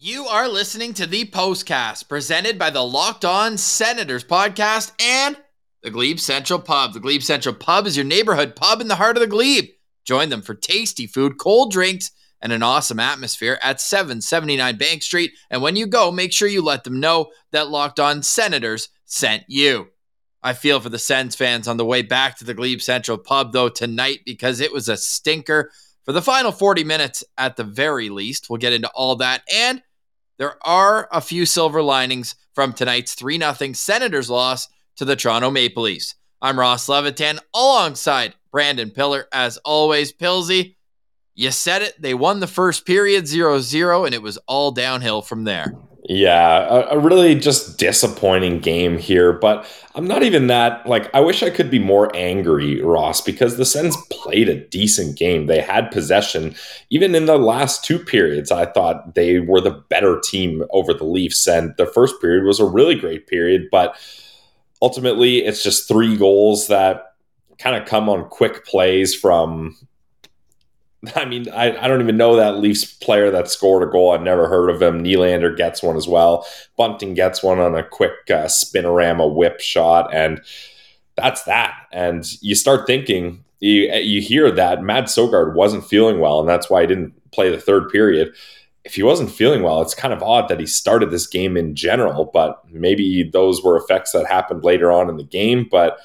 You are listening to the postcast presented by the Locked On Senators podcast and the Glebe Central Pub. The Glebe Central Pub is your neighborhood pub in the heart of the Glebe. Join them for tasty food, cold drinks, and an awesome atmosphere at 779 Bank Street. And when you go, make sure you let them know that Locked On Senators sent you. I feel for the Sens fans on the way back to the Glebe Central Pub, though, tonight because it was a stinker for the final 40 minutes at the very least. We'll get into all that. And there are a few silver linings from tonight's 3 0 Senators loss to the Toronto Maple Leafs. I'm Ross Levitan alongside Brandon Piller. As always, Pilsy, you said it. They won the first period 0 0, and it was all downhill from there. Yeah, a, a, really just disappointing game here. But I'm not even that like I wish I could be more angry, Ross, because the Sens played a decent game. They had possession. Even in the last two periods, I thought they were the better team over the Leafs. And the first period was a really great period, but ultimately it's just three goals that kind of come on quick plays from I mean, I, I don't even know that Leafs player that scored a goal. I've never heard of him. Nylander gets one as well. Bunting gets one on a quick uh, spinorama whip shot, and that's that. And you start thinking, you, you hear that Mads Sogaard wasn't feeling well, and that's why he didn't play the third period. If he wasn't feeling well, it's kind of odd that he started this game in general, but maybe those were effects that happened later on in the game. But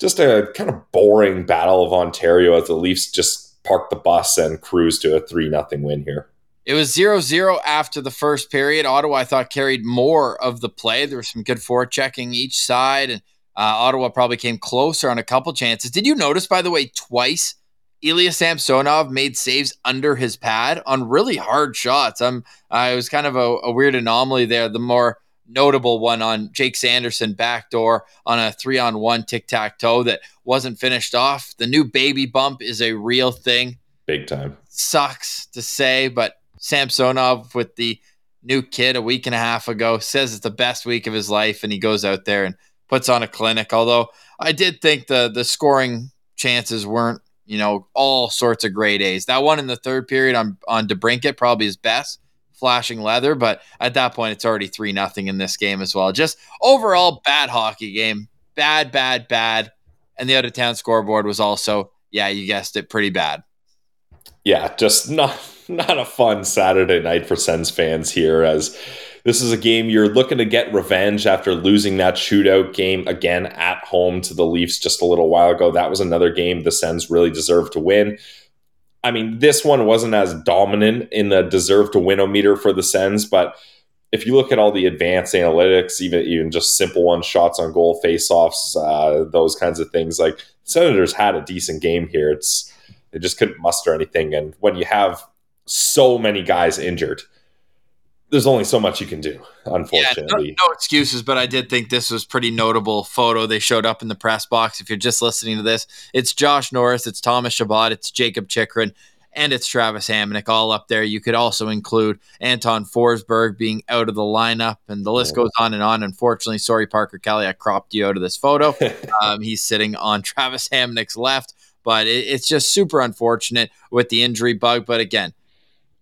just a kind of boring battle of Ontario as the Leafs just park the bus and cruise to a 3 nothing win here. It was 0 0 after the first period. Ottawa, I thought, carried more of the play. There was some good forechecking each side, and uh, Ottawa probably came closer on a couple chances. Did you notice, by the way, twice Ilya Samsonov made saves under his pad on really hard shots? Um, uh, it was kind of a, a weird anomaly there. The more notable one on Jake Sanderson backdoor on a three on one tic tac toe that wasn't finished off. The new baby bump is a real thing. Big time. Sucks to say, but Samsonov with the new kid a week and a half ago says it's the best week of his life, and he goes out there and puts on a clinic. Although I did think the the scoring chances weren't, you know, all sorts of great A's. That one in the third period on on DeBrincat probably his best flashing leather, but at that point it's already three nothing in this game as well. Just overall bad hockey game. Bad, bad, bad. And the other town scoreboard was also, yeah, you guessed it, pretty bad. Yeah, just not not a fun Saturday night for Sens fans here as this is a game you're looking to get revenge after losing that shootout game again at home to the Leafs just a little while ago. That was another game the Sens really deserved to win. I mean, this one wasn't as dominant in the deserve to win meter for the Sens, but if you look at all the advanced analytics, even even just simple ones, shots on goal, faceoffs, uh, those kinds of things, like Senators had a decent game here. It's they just couldn't muster anything, and when you have so many guys injured, there's only so much you can do, unfortunately. Yeah, no, no, excuses, but I did think this was pretty notable photo they showed up in the press box. If you're just listening to this, it's Josh Norris, it's Thomas Chabot, it's Jacob Chychrun, and it's Travis Hamonic all up there. You could also include Anton Forsberg being out of the lineup, and the list goes on and on. Unfortunately, sorry, Parker Kelly, I cropped you out of this photo. um, he's sitting on Travis Hamonic's left, but it, it's just super unfortunate with the injury bug. But again,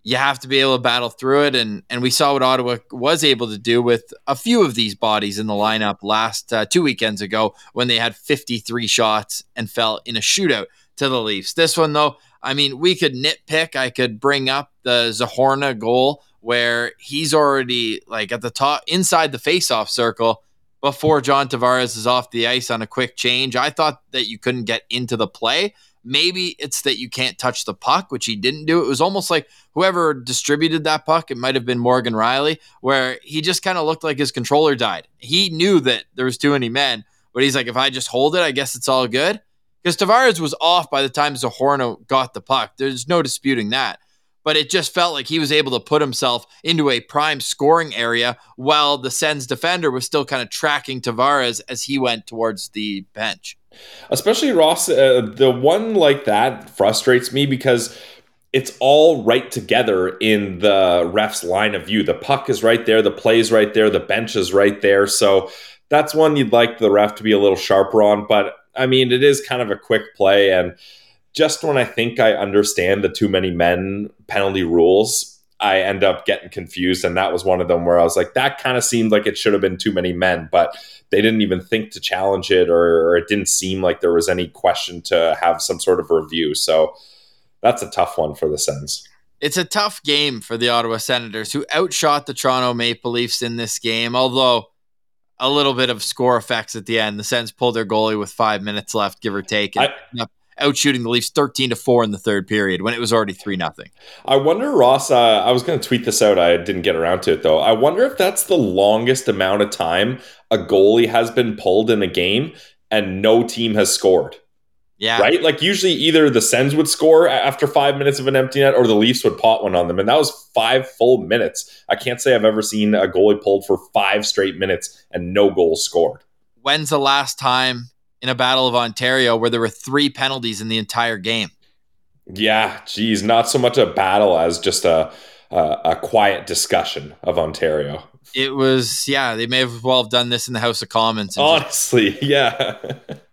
you have to be able to battle through it. And and we saw what Ottawa was able to do with a few of these bodies in the lineup last uh, two weekends ago when they had 53 shots and fell in a shootout to the Leafs. This one though, I mean, we could nitpick. I could bring up the Zohorna goal where he's already like at the top inside the faceoff circle before John Tavares is off the ice on a quick change. I thought that you couldn't get into the play. Maybe it's that you can't touch the puck, which he didn't do. It was almost like whoever distributed that puck, it might have been Morgan Rielly, where he just kind of looked like his controller died. He knew that there was too many men, but he's like, if I just hold it, I guess it's all good. Because Tavares was off by the time Zohorna got the puck. There's no disputing that but it just felt like he was able to put himself into a prime scoring area while the Sens defender was still kind of tracking Tavares as he went towards the bench. Especially Ross, uh, the one like that frustrates me because it's all right together in the ref's line of view. The puck is right there, the play is right there, the bench is right there. So that's one you'd like the ref to be a little sharper on. But I mean, it is kind of a quick play and just when I think I understand the too many men penalty rules, I end up getting confused. And that was one of them where I was like, that kind of seemed like it should have been too many men, but they didn't even think to challenge it, or, or, it didn't seem like there was any question to have some sort of review. So that's a tough one for the Sens. It's a tough game for the Ottawa Senators, who outshot the Toronto Maple Leafs in this game, although a little bit of score effects at the end. The Sens pulled their goalie with five minutes left, give or take. And I, outshooting the Leafs 13 to 4 in the third period when it was already 3 nothing. I wonder Ross uh, I was going to tweet this out I didn't get around to it though. I wonder if that's the longest amount of time a goalie has been pulled in a game and no team has scored. Yeah. Right? Like usually either the Sens would score after 5 minutes of an empty net or the Leafs would pot one on them and that was 5 full minutes. I can't say I've ever seen a goalie pulled for 5 straight minutes and no goals scored. When's the last time in a Battle of Ontario where there were three penalties in the entire game. Yeah, geez, not so much a battle as just a a, a quiet discussion of Ontario. It was, yeah, they may have well have done this in the House of Commons. Honestly, just, yeah,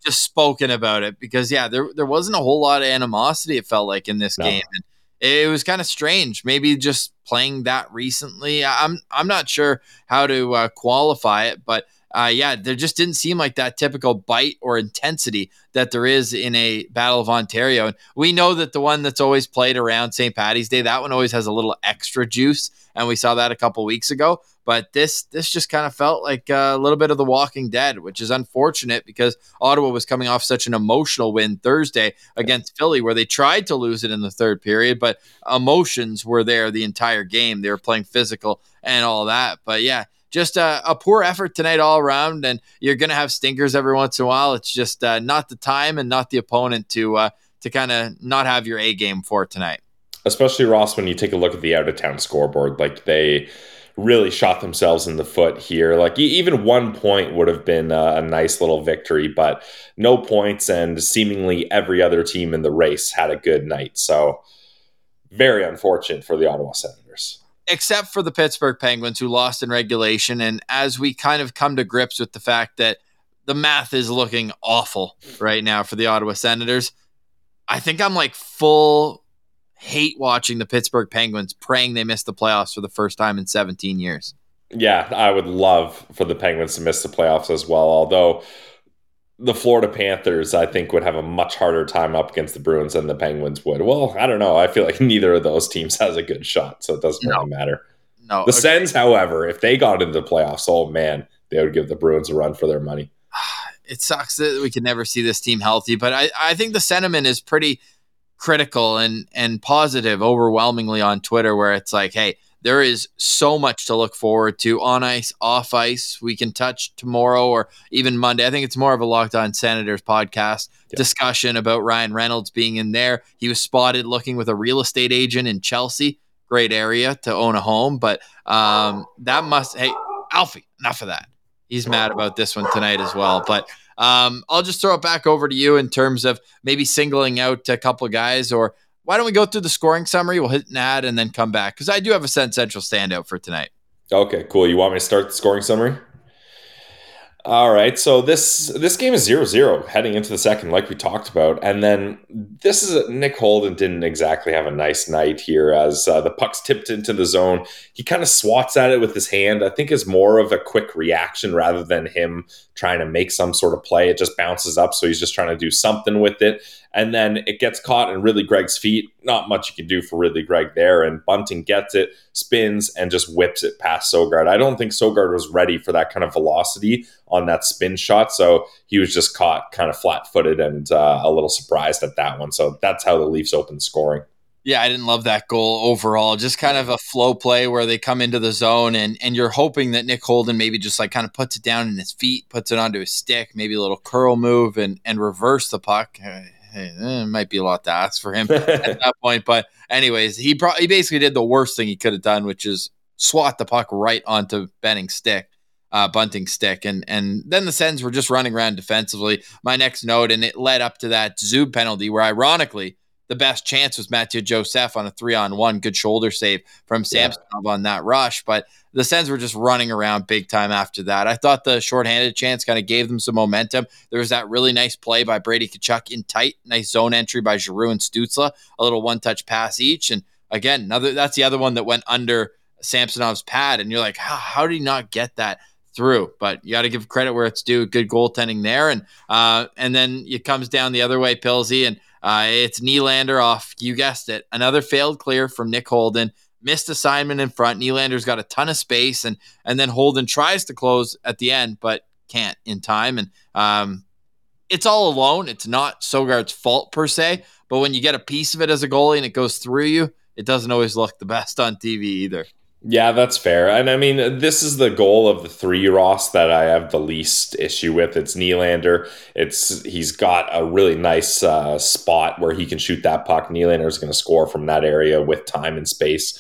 just spoken about it because yeah, there there wasn't a whole lot of animosity. It felt like in this no. game, and it was kind of strange. Maybe just playing that recently. I'm I'm not sure how to uh, qualify it, but uh, yeah, there just didn't seem like that typical bite or intensity that there is in a Battle of Ontario. And we know that the one that's always played around St. Patty's Day, that one always has a little extra juice, and we saw that a couple weeks ago. But this this just kind of felt like a little bit of The Walking Dead, which is unfortunate because Ottawa was coming off such an emotional win Thursday against Philly, where they tried to lose it in the third period, but emotions were there the entire game. They were playing physical and all that. But yeah, just a, a, poor effort tonight all around. And you're going to have stinkers every once in a while. It's just uh, not the time and not the opponent to uh, to kind of not have your A game for tonight. Especially Ross, when you take a look at the out of town scoreboard, like they really shot themselves in the foot here. Like even one point would have been a, a nice little victory, but no points, and seemingly every other team in the race had a good night. So very unfortunate for the Ottawa Senators except for the Pittsburgh Penguins who lost in regulation. And as we kind of come to grips with the fact that the math is looking awful right now for the Ottawa Senators, I think I'm like full hate watching the Pittsburgh Penguins, praying they miss the playoffs for the first time in 17 years. Yeah, I would love for the Penguins to miss the playoffs as well. Although the Florida Panthers, I think, would have a much harder time up against the Bruins than the Penguins would. Well, I don't know. I feel like neither of those teams has a good shot, so it doesn't no. really matter. No. The okay. Sens, however, if they got into the playoffs, oh man, they would give the Bruins a run for their money. It sucks that we can never see this team healthy, but I, I think the sentiment is pretty critical and and positive overwhelmingly on Twitter where it's like, hey, there is so much to look forward to on ice, off ice. We can touch tomorrow or even Monday. I think it's more of a Locked On Senators podcast yeah. discussion about Ryan Reynolds being in there. He was spotted looking with a real estate agent in Chelsea. Great area to own a home, but um, that must. Hey, Alfie, enough of that. He's mad about this one tonight as well. But um, I'll just throw it back over to you in terms of maybe singling out a couple of guys or why don't we go through the scoring summary? We'll hit an ad and then come back because I do have a Sens Central standout for tonight. Okay, cool. You want me to start the scoring summary? All right, so this this game is 0-0 heading into the second, like we talked about, and then this is Nick Holden didn't exactly have a nice night here as uh, the puck's tipped into the zone. He kind of swats at it with his hand. I think is more of a quick reaction rather than him trying to make some sort of play. It just bounces up, so he's just trying to do something with it, and then it gets caught in Ridly Greig's feet. Not much you can do for Ridly Greig there. And Bunting gets it, spins, and just whips it past Sogaard. I don't think Sogaard was ready for that kind of velocity on that spin shot. So he was just caught kind of flat footed and uh, a little surprised at that one. So that's how the Leafs opened scoring. Yeah, I didn't love that goal overall. Just kind of a flow play where they come into the zone and and you're hoping that Nick Holden maybe just like kind of puts it down in his feet, puts it onto his stick, maybe a little curl move and and reverse the puck hey, eh, it might be a lot to ask for him at that point. But anyways, he pro- he basically did the worst thing he could have done, which is swat the puck right onto Benning's stick, uh, Bunting stick, and and then the Sens were just running around defensively. My next note, and it led up to that Zub penalty, where ironically the best chance was Mathieu Joseph on a three on one. Good shoulder save from Samsonov yeah. on that rush. But the Sens were just running around big time after that. I thought the shorthanded chance kind of gave them some momentum. There was that really nice play by Brady Tkachuk in tight. Nice zone entry by Giroux and Stützle, A little one touch pass each. And again, another that's the other one that went under Samsonov's pad, and you're like, how, how did he not get that through? But you got to give credit where it's due. Good goaltending there, and uh, and then it comes down the other way, Pilsy, and uh, it's Nylander off. You guessed it, another failed clear from Nick Holden. Missed assignment in front. Nylander's got a ton of space, and and then Holden tries to close at the end, but can't in time. And um, it's all alone. It's not Sogaard's fault per se, but when you get a piece of it as a goalie and it goes through you, it doesn't always look the best on TV either. Yeah, that's fair. And I mean, this is the goal of the three Ross that I have the least issue with. It's Nylander. It's he's got a really nice uh, spot where he can shoot that puck. Nylander is going to score from that area with time and space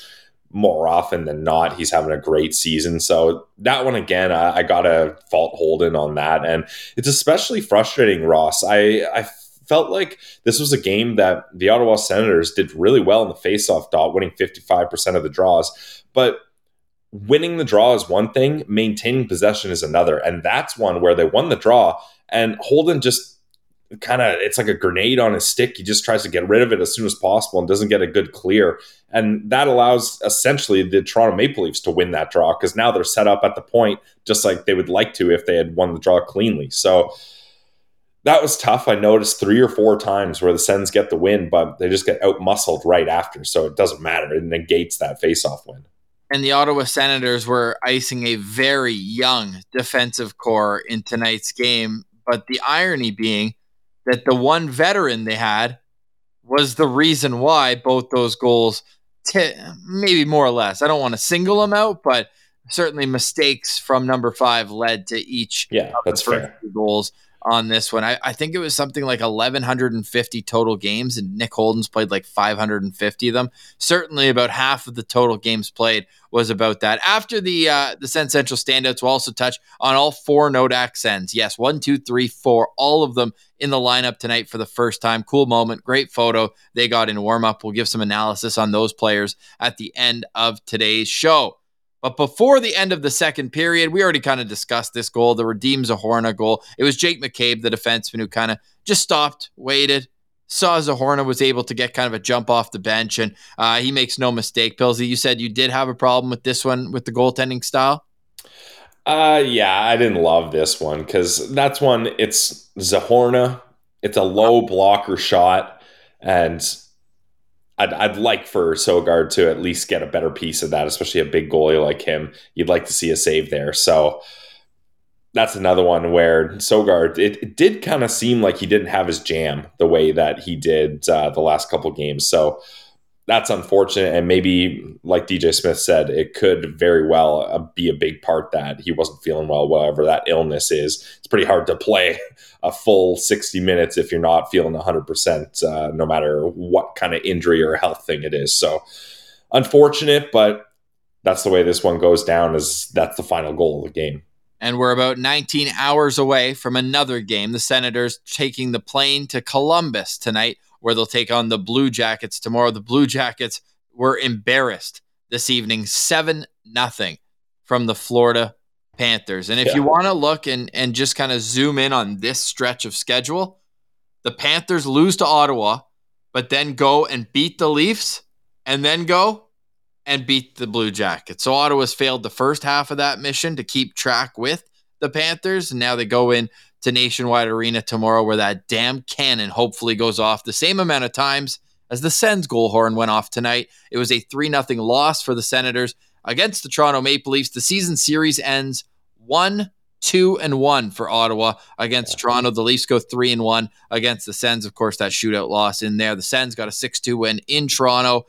more often than not. He's having a great season. So that one again, I, I gotta fault Holden on that, and it's especially frustrating, Ross. I I felt like this was a game that the Ottawa Senators did really well in the faceoff dot, winning 55% of the draws. But winning the draw is one thing, maintaining possession is another. And that's one where they won the draw and Holden just kind of it's like a grenade on his stick. He just tries to get rid of it as soon as possible and doesn't get a good clear. And that allows essentially the Toronto Maple Leafs to win that draw because now they're set up at the point just like they would like to if they had won the draw cleanly. So that was tough. I noticed three or four times where the Sens get the win, but they just get out muscled right after. So it doesn't matter. It negates that faceoff win. And the Ottawa Senators were icing a very young defensive core in tonight's game. But the irony being that the one veteran they had was the reason why both those goals, t- maybe more or less, I don't want to single them out, but certainly mistakes from number five led to each yeah, that's fair. goals on this one. I, I, think it was something like 1,150 total games, and Nick Holden's played like 550 of them. Certainly, about half of the total games played was about that. After the uh, the Sens Central standouts, we'll also touch on all four Nodak Sens. Yes, one, two, three, four, all of them in the lineup tonight for the first time. Cool moment, great photo they got in warm up. We'll give some analysis on those players at the end of today's show. But before the end of the second period, we already kind of discussed this goal, the Radim Zohorna goal. It was Jake McCabe, the defenseman, who kind of just stopped, waited, saw Zohorna was able to get kind of a jump off the bench, and uh, he makes no mistake. Pilsy, you said you did have a problem with this one with the goaltending style. Uh, yeah, I didn't love this one because that's one. It's Zohorna. It's a low blocker shot, and I'd, I'd like for Sogaard to at least get a better piece of that, especially a big goalie like him. You'd like to see a save there. So that's another one where Sogaard, it, it did kind of seem like he didn't have his jam the way that he did uh, the last couple games. So that's unfortunate. And maybe, like DJ Smith said, it could very well uh, be a big part that he wasn't feeling well, whatever that illness is. It's pretty hard to play a full 60 minutes if you're not feeling 100%, uh, no matter what kind of injury or health thing it is. So, unfortunate, but that's the way this one goes down, is that's the final goal of the game. And we're about 19 hours away from another game. The Senators taking the plane to Columbus tonight where they'll take on the Blue Jackets tomorrow. The Blue Jackets were embarrassed this evening, 7 nothing from the Florida Panthers. And if yeah. you want to look and, and just kind of zoom in on this stretch of schedule, the Panthers lose to Ottawa, but then go and beat the Leafs and then go and beat the Blue Jackets. So Ottawa's failed the first half of that mission to keep track with the Panthers. And now they go in to Nationwide Arena tomorrow, where that damn cannon hopefully goes off the same amount of times as the Sens goal horn went off tonight. It was a 3 0 loss for the Senators against the Toronto Maple Leafs. The season series ends 1 2 and 1 for Ottawa against Toronto. The Leafs go 3 and 1 against the Sens. Of course, that shootout loss in there. The Sens got a 6 2 win in Toronto.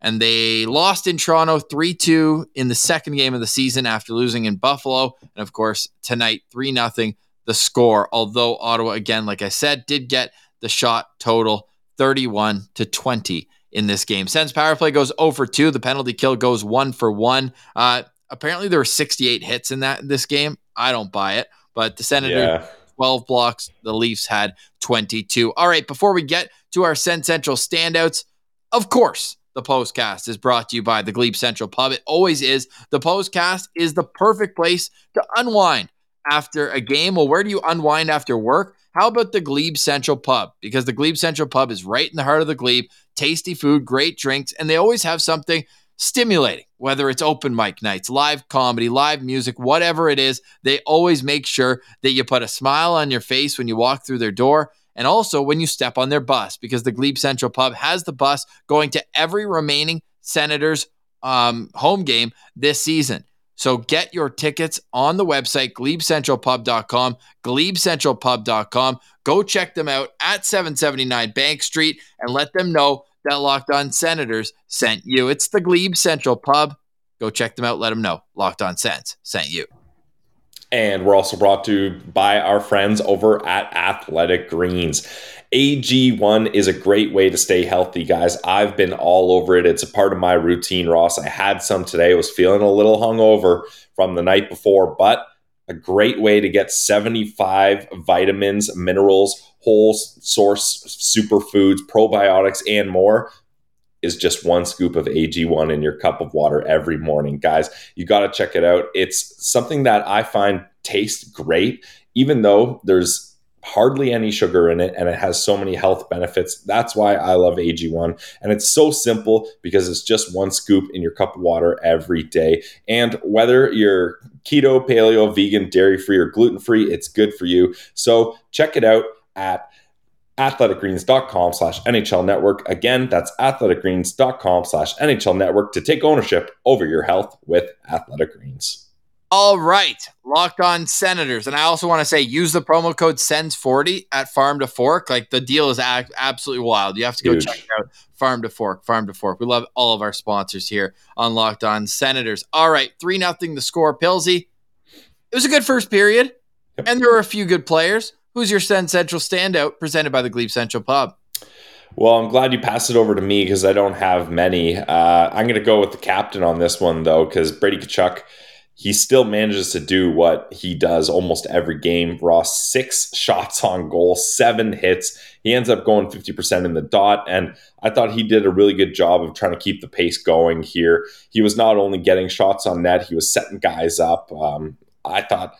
And they lost in Toronto 3 2 in the second game of the season after losing in Buffalo. And of course, tonight, 3 0 the score. Although Ottawa, again, like I said, did get the shot total 31 to 20 in this game. Sens power play goes over 2. The penalty kill goes 1 for 1. Uh, apparently, there were 68 hits in that this game. I don't buy it, but the Senators. Yeah. 12 blocks. The Leafs had 22. All right, before we get to our Sens Central standouts, of course, the postcast is brought to you by the Glebe Central Pub. It always is. The postcast is the perfect place to unwind after a game. Well, where do you unwind after work? How about the Glebe Central Pub? Because the Glebe Central Pub is right in the heart of the Glebe. Tasty food, great drinks, and they always have something stimulating, whether it's open mic nights, live comedy, live music, whatever it is. They always make sure that you put a smile on your face when you walk through their door and also when you step on their bus because the Glebe Central Pub has the bus going to every remaining Senators um, home game this season. So get your tickets on the website, glebecentralpub.com, glebecentralpub.com. Go check them out at 779 Bank Street and let them know that Locked On Senators sent you. It's the Glebe Central Pub. Go check them out. Let them know Locked On Sens sent you. And we're also brought to by our friends over at Athletic Greens. AG1 is a great way to stay healthy, guys. I've been all over it. It's a part of my routine, Ross. I had some today. I was feeling a little hungover from the night before, but a great way to get 75 vitamins, minerals, whole source superfoods, probiotics, and more is just one scoop of AG1 in your cup of water every morning. Guys, you got to check it out. It's something that I find tastes great, even though there's hardly any sugar in it and it has so many health benefits. That's why I love AG1. And it's so simple because it's just one scoop in your cup of water every day. And whether you're keto, paleo, vegan, dairy free, or gluten free, it's good for you. So check it out at athleticgreens.com slash NHL network. Again, that's athleticgreens.com slash NHL network to take ownership over your health with Athletic Greens. All right, locked on Senators, and I also want to say use the promo code SENS40 at Farm to Fork. Like the deal is absolutely wild. You have to go Huge. check it out. Farm to Fork, Farm to Fork. We love all of our sponsors here on Locked On Senators. All right, three nothing the score. Pilsy. It was a good first period, and there were a few good players. Who's your Central standout? Presented by the Glebe Central Pub. Well, I'm glad you passed it over to me because I don't have many. Uh, I'm going to go with the captain on this one though, because Brady Tkachuk he still manages to do what he does almost every game. Ross, six shots on goal, seven hits. He ends up going 50% in the dot. And I thought he did a really good job of trying to keep the pace going here. He was not only getting shots on net, he was setting guys up. Um, I thought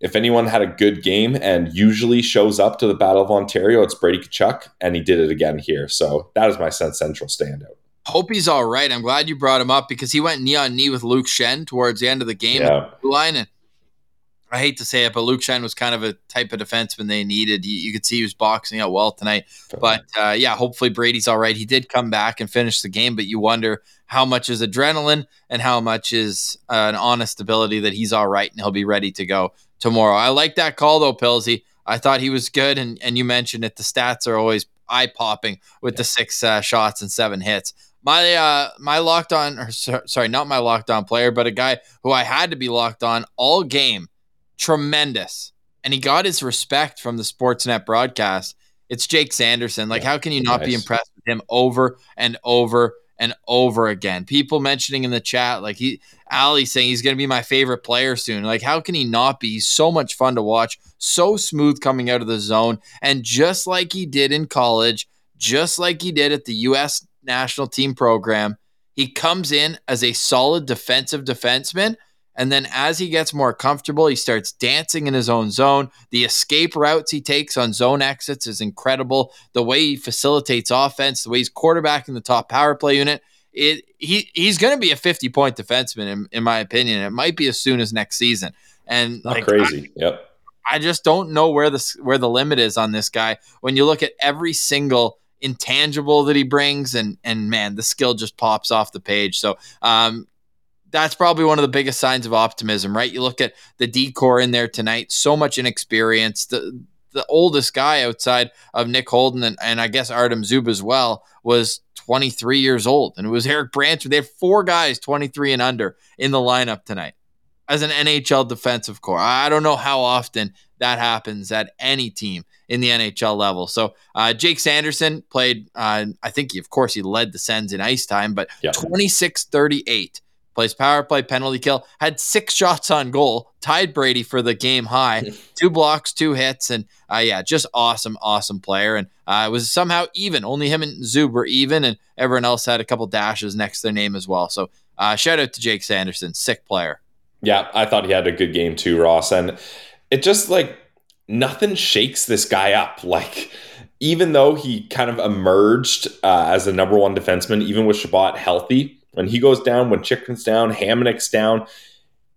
if anyone had a good game and usually shows up to the Battle of Ontario, it's Brady Tkachuk, and he did it again here. So that is my Sens Central standout. Hope he's all right. I'm glad you brought him up because he went knee on knee with Luke Schenn towards the end of the game yeah. line. And I hate to say it, but Luke Schenn was kind of a type of defenseman they needed. You, you could see he was boxing out well tonight. But uh, yeah, hopefully Brady's all right. He did come back and finish the game, but you wonder how much is adrenaline and how much is uh, an honest ability that he's all right and he'll be ready to go tomorrow. I like that call though, Pilsy. I thought he was good, and and you mentioned it. The stats are always eye popping with yeah. the six uh, shots and seven hits my uh my locked on or sorry not my locked on player but a guy who i had to be locked on all game tremendous and he got his respect from the sportsnet broadcast it's jake sanderson like yeah, how can you not nice. be impressed with him over and over and over again people mentioning in the chat like he ali saying he's to be my favorite player soon like how can he not be he's so much fun to watch so smooth coming out of the zone and just like he did in college just like he did at the us national team program. He comes in as a solid defensive defenseman. And then as he gets more comfortable, he starts dancing in his own zone. The escape routes he takes on zone exits is incredible. The way he facilitates offense, the way he's quarterbacking the top power play unit, it he he's going to be a 50 point defenseman in, in my opinion. It might be as soon as next season. And not like, crazy. I, yep. I just don't know where the where the limit is on this guy. When you look at every single intangible that he brings, and and man, the skill just pops off the page. So um, that's probably one of the biggest signs of optimism, right? You look at the decor in there tonight, so much inexperience. The the oldest guy outside of Nick Holden and, and I guess Artem Zub as well was 23 years old. And it was Erik Brännström. They had four guys 23 and under in the lineup tonight as an NHL defensive core. I don't know how often that happens at any team in the NHL level. So uh, Jake Sanderson played, uh, I think, he, of course, he led the Sens in ice time, but 26 38. Plays power play, penalty kill, had six shots on goal, tied Brady for the game high, two blocks, two hits, and uh, yeah, just awesome, awesome player. And uh, it was somehow even. Only him and Zub were even, and everyone else had a couple dashes next to their name as well. So uh, shout out to Jake Sanderson, sick player. Yeah, I thought he had a good game too, Ross. And it just like nothing shakes this guy up. Like, even though he kind of emerged uh, as the number one defenseman, even with Chabot healthy, when he goes down, when Chicken's down, Hamonic's down,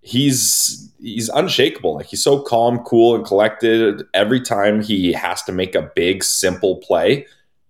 he's he's unshakable. Like he's so calm, cool, and collected. Every time he has to make a big, simple play,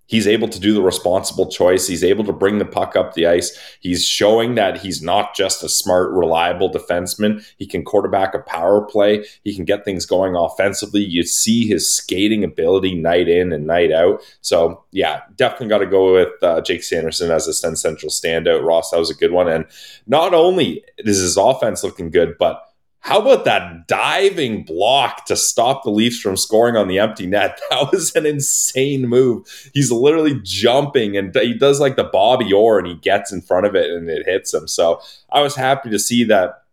he's able to do the responsible choice. He's able to bring the puck up the ice. He's showing that he's not just a smart, reliable defenseman. He can quarterback a power play. He can get things going offensively. You see his skating ability night in and night out. So, yeah, definitely got to go with uh, Jake Sanderson as a central standout. Ross, that was a good one. And not only is his offense looking good, but how about that diving block to stop the Leafs from scoring on the empty net? That was an insane move. He's literally jumping and he does like the Bobby Orr and he gets in front of it and it hits him. So I was happy to see that,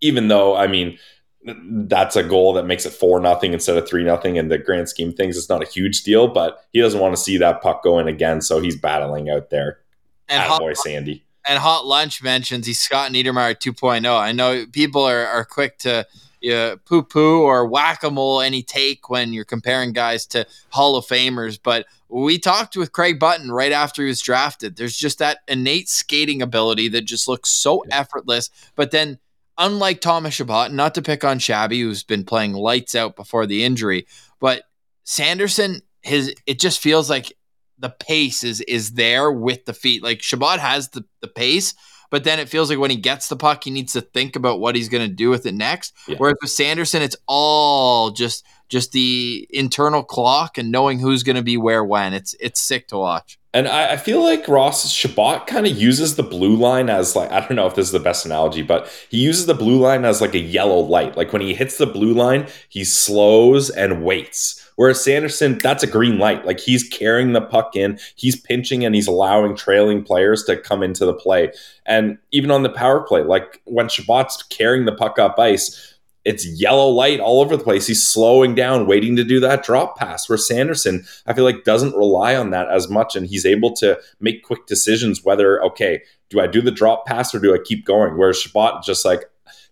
even though, I mean, that's a goal that makes it four nothing instead of three nothing. In the grand scheme things, it's not a huge deal, but he doesn't want to see that puck go in again. So he's battling out there. And boy, Sandy and Hot Lunch mentions he's Scott Niedermayer 2.0. I know people are, are quick to uh, poo poo or whack a mole any take when you're comparing guys to Hall of Famers, but we talked with Craig Button right after he was drafted. There's just that innate skating ability that just looks so effortless. But then, unlike Thomas Chabot, not to pick on Shabby, who's been playing lights out before the injury, but Sanderson, his it just feels like the pace is is there with the feet. Like Chabot has the, the pace, but then it feels like when he gets the puck, he needs to think about what he's going to do with it next. Yeah. Whereas with Sanderson, it's all just just the internal clock and knowing who's going to be where when. It's it's sick to watch. And I, I feel like Ross Chabot kind of uses the blue line as like I don't know if this is the best analogy, but he uses the blue line as like a yellow light. Like when he hits the blue line, he slows and waits Whereas Sanderson, that's a green light. Like he's carrying the puck in, he's pinching and he's allowing trailing players to come into the play. And even on the power play, like when Chabot's carrying the puck up ice, it's yellow light all over the place. He's slowing down, waiting to do that drop pass. Where Sanderson, I feel like, doesn't rely on that as much, and he's able to make quick decisions whether, okay, do I do the drop pass or do I keep going? Whereas Chabot, just like,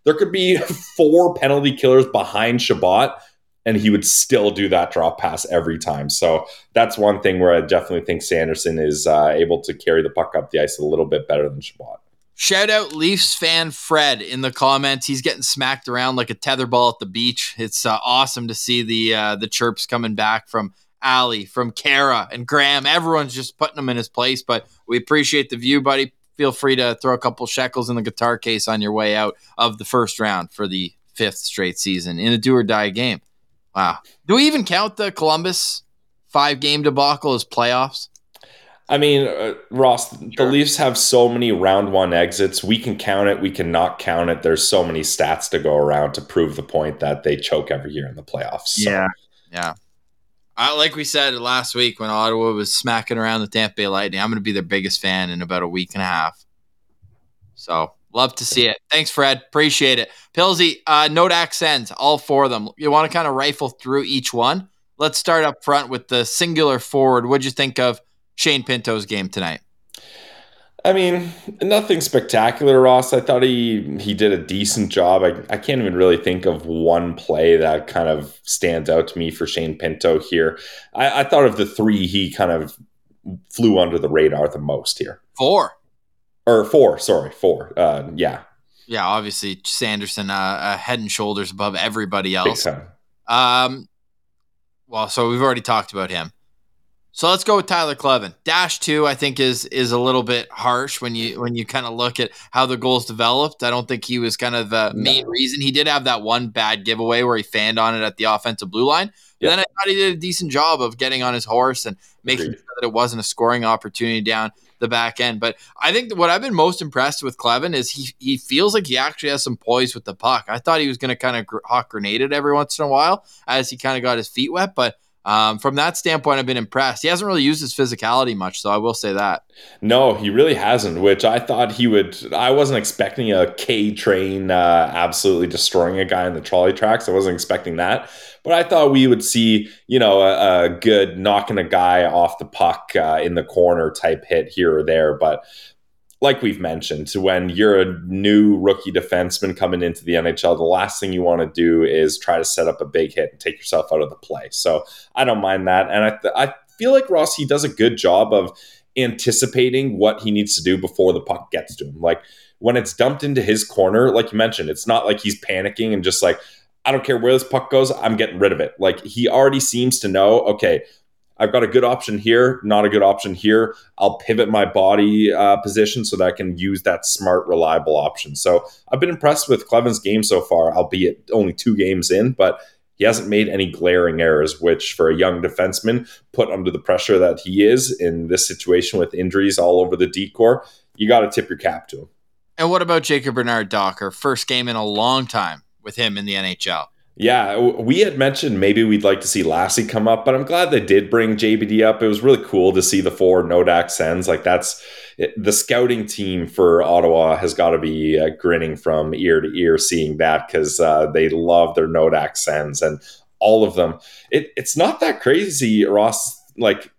there could be four penalty killers behind Chabot, and he would still do that drop pass every time. So that's one thing where I definitely think Sanderson is uh, able to carry the puck up the ice a little bit better than Chabot. Shout out Leafs fan Fred in the comments. He's getting smacked around like a tetherball at the beach. It's uh, awesome to see the uh, the chirps coming back from Ali, from Kara, and Graham. Everyone's just putting him in his place. But we appreciate the view, buddy. Feel free to throw a couple shekels in the guitar case on your way out of the first round for the fifth straight season in a do or die game. Wow. Do we even count the Columbus five game debacle as playoffs? I mean, uh, Ross, sure. the Leafs have so many round one exits. We can count it. We cannot count it. There's so many stats to go around to prove the point that they choke every year in the playoffs. So. Yeah. Yeah. I, like we said last week when Ottawa was smacking around the Tampa Bay Lightning, I'm going to be their biggest fan in about a week and a half. So Love to see it. Thanks, Fred. Appreciate it. Pilsy, uh, note accents, all four of them. You want to kind of rifle through each one? Let's start up front with the singular forward. What'd you think of Shane Pinto's game tonight? I mean, nothing spectacular, Ross. I thought he he did a decent job. I, I can't even really think of one play that kind of stands out to me for Shane Pinto here. I, I thought of the three he kind of flew under the radar the most here. Four or four. Sorry, four. Uh, yeah, yeah. Obviously, Sanderson uh, uh, head and shoulders above everybody else. Um, well, so we've already talked about him. So let's go with Tyler Kleven. Dash two, I think, is is a little bit harsh when you when you kind of look at how the goals developed. I don't think he was kind of the main no. reason. He did have that one bad giveaway where he fanned on it at the offensive blue line. But then I thought he did a decent job of getting on his horse and making Agreed. sure that it wasn't a scoring opportunity down the back end. But I think what I've been most impressed with Kleven is he he feels like he actually has some poise with the puck. I thought he was going to kind of gr- hawk grenade it every once in a while as he kind of got his feet wet, but um, from that standpoint, I've been impressed. He hasn't really used his physicality much, so I will say that. No, he really hasn't. Which I thought he would. I wasn't expecting a K train uh, absolutely destroying a guy in the trolley tracks. I wasn't expecting that, but I thought we would see, you know, a, a good knocking a guy off the puck uh, in the corner type hit here or there. But like we've mentioned, when you're a new rookie defenseman coming into the NHL, the last thing you want to do is try to set up a big hit and take yourself out of the play. So I don't mind that. And I, I feel like Ross, he does a good job of anticipating what he needs to do before the puck gets to him. Like when it's dumped into his corner, like you mentioned, it's not like he's panicking and just like, I don't care where this puck goes, I'm getting rid of it. Like he already seems to know, okay, I've got a good option here, not a good option here. I'll pivot my body uh, position so that I can use that smart, reliable option. So I've been impressed with Kleven's game so far, albeit only two games in, but he hasn't made any glaring errors, which for a young defenseman put under the pressure that he is in this situation with injuries all over the decor, you got to tip your cap to him. And what about Jacob Bernard Docker? First game in a long time with him in the NHL. Yeah, we had mentioned maybe we'd like to see Lassi come up, but I'm glad they did bring JBD up. It was really cool to see the four Nodak Sens. Like that's it, the scouting team for Ottawa has got to be uh, grinning from ear to ear seeing that because uh, they love their Nodak Sens and all of them. It, it's not that crazy, Ross. Like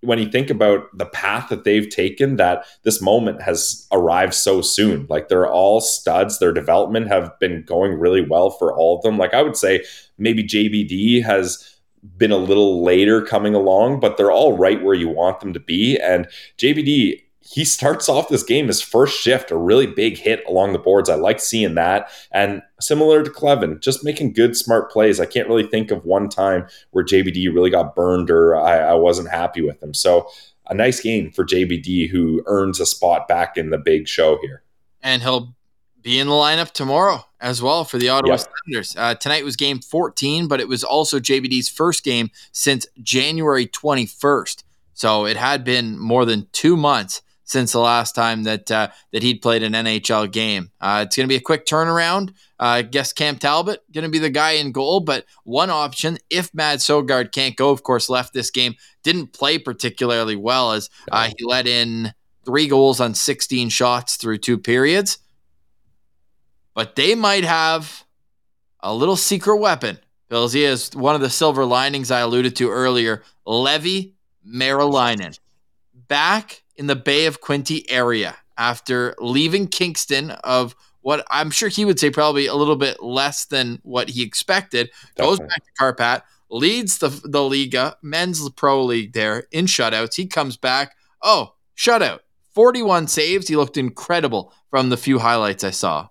when you think about the path that they've taken, that this moment has arrived so soon. Like they're all studs. Their development have been going really well for all of them. Like I would say maybe JBD has been a little later coming along, but they're all right where you want them to be. And JBD he starts off this game his first shift a really big hit along the boards. I like seeing that. And similar to Kleven, just making good, smart plays. I can't really think of one time where JBD really got burned or I, I wasn't happy with him. So a nice game for JBD who earns a spot back in the big show here. And he'll be in the lineup tomorrow as well for the Ottawa yep. Senators. Uh, tonight was game 14, but it was also JBD's first game since January 21st. So it had been more than two months since the last time that uh, that he'd played an NHL game. Uh, it's going to be a quick turnaround. Uh, I guess Cam Talbot going to be the guy in goal, but one option if Mads Sogaard can't go, of course, left this game didn't play particularly well as uh, he let in three goals on 16 shots through two periods. But they might have a little secret weapon. Bills, he is one of the silver linings I alluded to earlier. Leevi Meriläinen back in the Bay of Quinte area after leaving Kingston of what I'm sure he would say probably a little bit less than what he expected. Definitely. Goes back to Kärpät, leads the the Liiga, men's pro league there in shutouts. He comes back. Oh, shutout. 41 saves. He looked incredible from the few highlights I saw.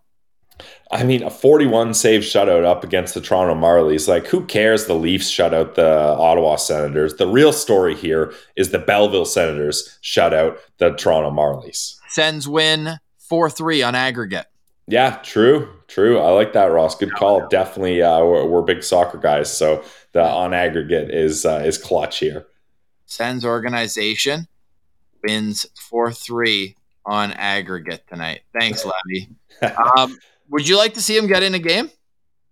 I mean, a 41 save shutout up against the Toronto Marlies. Like, who cares the Leafs shut out the Ottawa Senators? The real story here is the Belleville Senators shut out the Toronto Marlies. Sens win 4 3 on aggregate. Yeah, true, true. I like that, Ross. Good call. Definitely, uh, we're, we're, big soccer guys, so the on aggregate is uh, is clutch here. Sens organization wins four three on aggregate tonight. Thanks, Leevi. um, would you like to see him get in a game?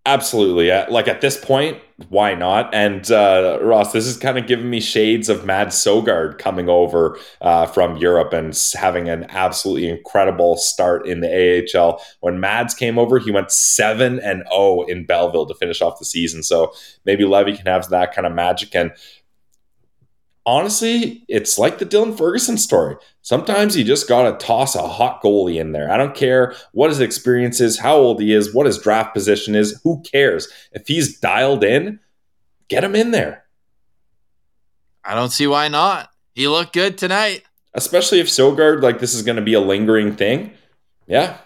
Absolutely. Like at this point, why not? And uh, Ross, this is kind of giving me shades of Mads Sogaard coming over uh, from Europe and having an absolutely incredible start in the AHL. When Mads came over, he went seven and zero in Belleville to finish off the season. So maybe Leevi can have that kind of magic. And honestly, it's like the Dylan Ferguson story. Sometimes you just got to toss a hot goalie in there. I don't care what his experience is, how old he is, what his draft position is. Who cares? If he's dialed in, get him in there. I don't see why not. He looked good tonight. Especially if Sogaard, like this is going to be a lingering thing. Yeah.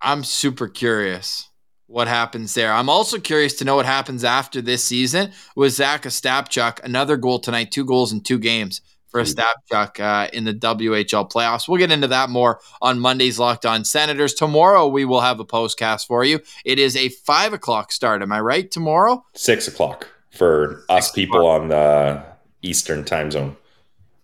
I'm super curious what happens there. I'm also curious to know what happens after this season with Zach Ostapchuk. Another goal tonight, two goals in two games for Ostapchuk uh, in the WHL playoffs. We'll get into that more on Monday's Locked On Senators. Tomorrow we will have a postcast for you. It is a five o'clock start. Am I right? Tomorrow, six o'clock for us people o'clock. on the Eastern time zone.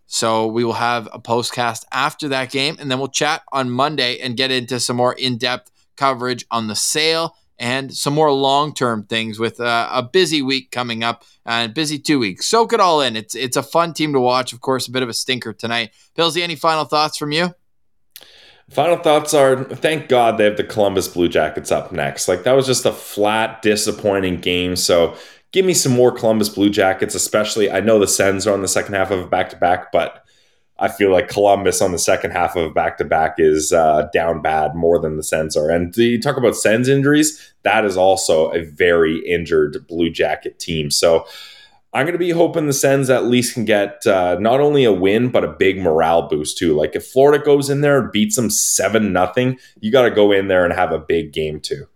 So we will have a postcast after that game, and then we'll chat on Monday and get into some more in depth coverage on the sale and some more long term things with uh, a busy week coming up and busy two weeks. Soak it all in. It's it's a fun team to watch. Of course, a bit of a stinker tonight. Pillsy, any final thoughts from you? Final thoughts are thank God they have the Columbus Blue Jackets up next. Like that was just a flat, disappointing game. So give me some more Columbus Blue Jackets, especially. I know the Sens are on the second half of a back to back, but I feel like Columbus on the second half of back to back is uh, down bad more than the Sens are. And you talk about Sens injuries, that is also a very injured Blue Jacket team. So I'm going to be hoping the Sens at least can get uh, not only a win but a big morale boost too. Like if Florida goes in there and beats them seven nothing, you got to go in there and have a big game too.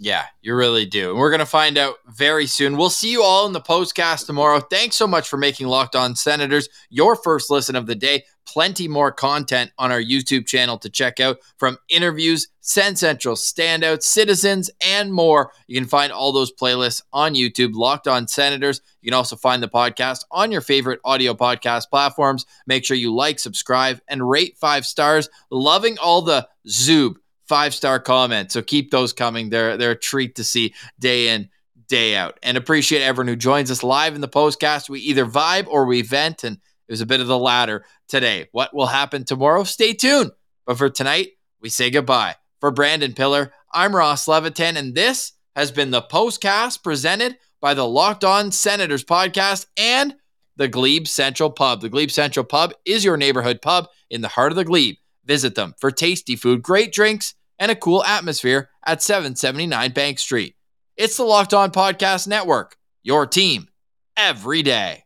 Yeah, you really do. And we're going to find out very soon. We'll see you all in the postcast tomorrow. Thanks so much for making Locked On Senators your first listen of the day. Plenty more content on our YouTube channel to check out from interviews, Sens Central standouts, citizens, and more. You can find all those playlists on YouTube, Locked On Senators. You can also find the podcast on your favorite audio podcast platforms. Make sure you like, subscribe, and rate five stars. Loving all the Zoob five star comments. So keep those coming. They're they're a treat to see day in, day out. And appreciate everyone who joins us live in the postcast. We either vibe or we vent, and it was a bit of the latter today. What will happen tomorrow? Stay tuned. But for tonight, we say goodbye. For Brandon Piller, I'm Ross Levitan, and this has been the postcast presented by the Locked On Senators podcast and the Glebe Central Pub. The Glebe Central Pub is your neighborhood pub in the heart of the Glebe. Visit them for tasty food, great drinks, and a cool atmosphere at 779 Bank Street. It's the Locked On Podcast Network, your team every day.